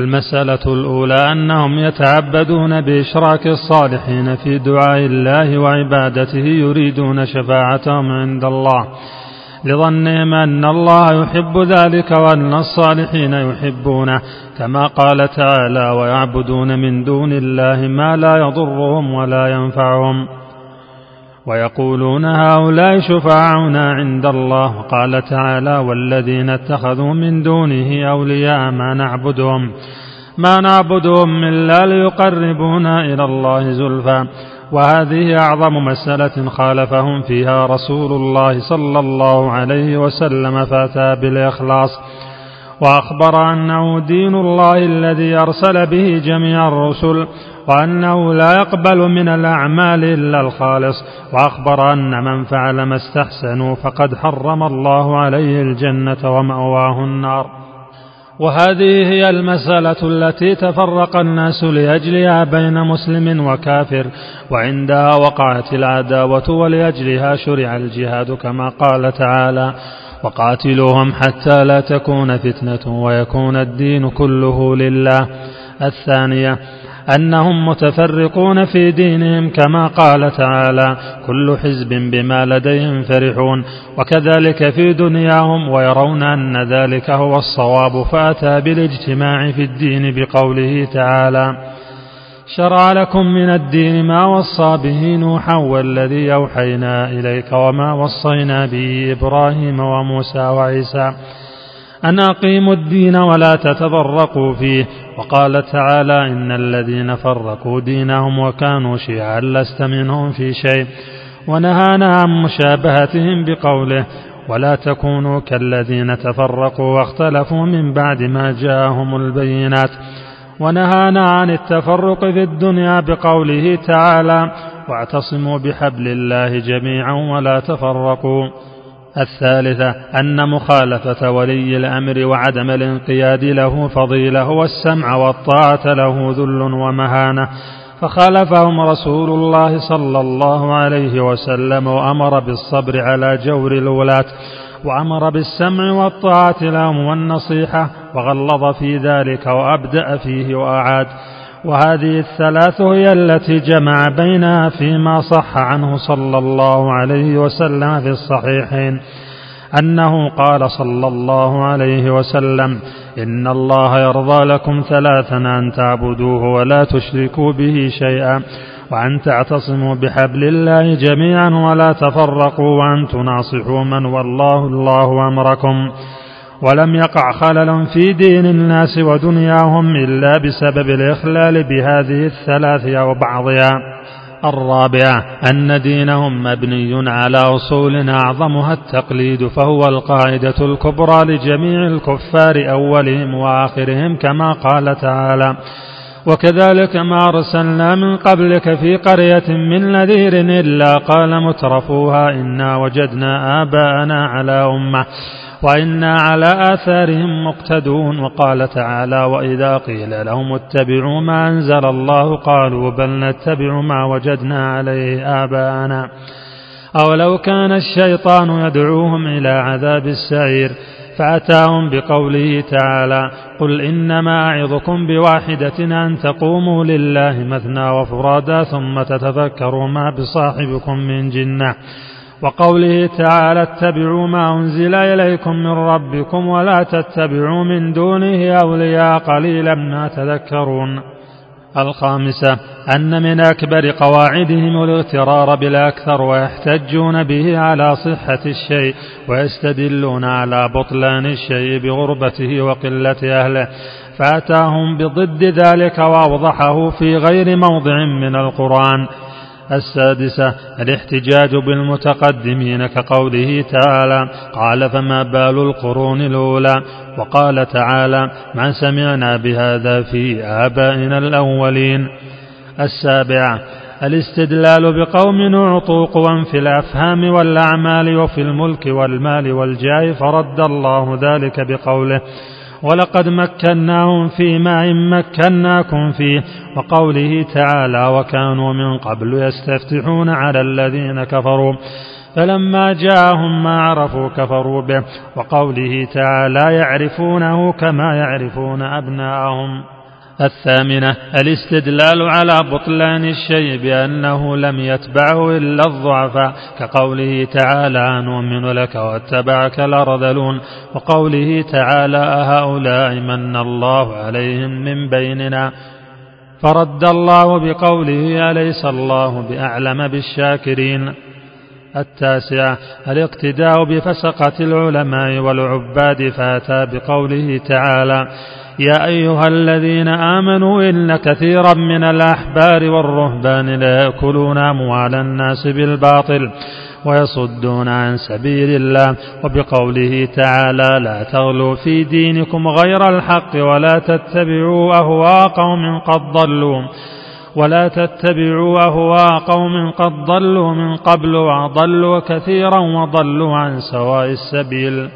المسألة الأولى أنهم يتعبدون بإشراك الصالحين في دعاء الله وعبادته يريدون شفاعتهم عند الله. لظنهم أن الله يحب ذلك وأن الصالحين يحبونه. كما قال تعالى ويعبدون من دون الله ما لا يضرهم ولا ينفعهم. ويقولون هؤلاء شفاعنا عند الله. قال تعالى والذين اتخذوا من دونه أولياء ما نعبدهم ما نعبدهم إلا ليقربونا إلى الله زلفى. وهذه أعظم مسألة خالفهم فيها رسول الله صلى الله عليه وسلم فأتى بالإخلاص. وأخبر أنه دين الله الذي أرسل به جميع الرسل وأنه لا يقبل من الأعمال إلا الخالص وأخبر أن من فعل ما استحسنوا فقد حرم الله عليه الجنة ومأواه النار. وهذه هي المسألة التي تفرق الناس لأجلها بين مسلم وكافر وعندها وقعت العداوة ولأجلها شرع الجهاد كما قال تعالى وقاتلوهم حتى لا تكون فتنة ويكون الدين كله لله. الثانية أنهم متفرقون في دينهم كما قال تعالى كل حزب بما لديهم فرحون وكذلك في دنياهم ويرون أن ذلك هو الصواب فأتى بالاجتماع في الدين بقوله تعالى شرع لكم من الدين ما وصى به نوحا والذي أوحينا إليك وما وصينا به إبراهيم وموسى وعيسى أن أقيموا الدين ولا تتفرقوا فيه وقال تعالى إن الذين فرقوا دينهم وكانوا شيعا لست منهم في شيء ونهانا عن مشابهتهم بقوله ولا تكونوا كالذين تفرقوا واختلفوا من بعد ما جاءهم البينات ونهانا عن التفرق في الدنيا بقوله تعالى واعتصموا بحبل الله جميعا ولا تفرقوا الثالثة أن مخالفة ولي الأمر وعدم الانقياد له فضيلة والسمع والطاعة له ذل ومهانة. فخالفهم رسول الله صلى الله عليه وسلم وأمر بالصبر على جور الولاة وأمر بالسمع والطاعة لهم والنصيحة وغلظ في ذلك وأبدأ فيه وأعاد. وهذه الثلاث هي التي جمع بينها فيما صح عنه صلى الله عليه وسلم في الصحيحين. أنه قال صلى الله عليه وسلم إن الله يرضى لكم ثلاثا أن تعبدوه ولا تشركوا به شيئا وأن تعتصموا بحبل الله جميعا ولا تفرقوا وأن تناصحوا من والله الله أمركم. ولم يقع خلل في دين الناس ودنياهم إلا بسبب الإخلال بهذه الثلاث أو بعضها. الرابعة أن دينهم مبني على أصول أعظمها التقليد فهو القاعدة الكبرى لجميع الكفار أولهم وآخرهم كما قال تعالى وكذلك ما أرسلنا من قبلك في قرية من نذير إلا قال مترفوها إنا وجدنا آباءنا على أمة. وإنا على آثارهم مقتدون وقال تعالى وإذا قيل لهم اتبعوا ما أنزل الله قالوا بل نتبع ما وجدنا عليه آباءنا أولو كان الشيطان يدعوهم إلى عذاب السعير فأتاهم بقوله تعالى قل إنما أعظكم بواحدة أن تقوموا لله مثنى وفرادا ثم تتفكروا ما بصاحبكم من جنة وقوله تعالى اتبعوا ما أنزل إليكم من ربكم ولا تتبعوا من دونه أولياء قليلا ما تذكرون. الخامسة أن من أكبر قواعدهم الاغترار بالأكثر ويحتجون به على صحة الشيء ويستدلون على بطلان الشيء بغربته وقلة أهله فأتاهم بضد ذلك وأوضحه في غير موضع من القرآن. السادسة الاحتجاج بالمتقدمين كقوله تعالى قال فما بال القرون الأولى؟ وقال تعالى ما سمعنا بهذا في آبائنا الأولين. السابعة الاستدلال بقوم أعطوا قوى في الأفهام والأعمال وفي الملك والمال والجاه فرد الله ذلك بقوله. ولقد مكناهم فيما إن مكناكم فيه وقوله تعالى وكانوا من قبل يستفتحون على الذين كفروا فلما جاءهم ما عرفوا كفروا به وقوله تعالى يعرفونه كما يعرفون أبناءهم الثامنة الاستدلال على بطلان الشيء بأنه لم يتبعه إلا الضعفاء كقوله تعالى نؤمن لك واتبعك الأرذلون وقوله تعالى أهؤلاء من الله عليهم من بيننا فرد الله بقوله أليس الله بأعلم بالشاكرين التاسعة الاقتداء بفسقة العلماء والعباد فأتى بقوله تعالى يا أيها الذين آمنوا إن كثيرا من الأحبار والرهبان ليأكلون أموال الناس بالباطل ويصدون عن سبيل الله وبقوله تعالى لا تغلوا في دينكم غير الحق ولا تتبعوا أهواء قوم قد ضلوا ولا تتبعوا أهواء قوم قد ضلوا من قبل وأضلوا كثيرا وضلوا عن سواء السبيل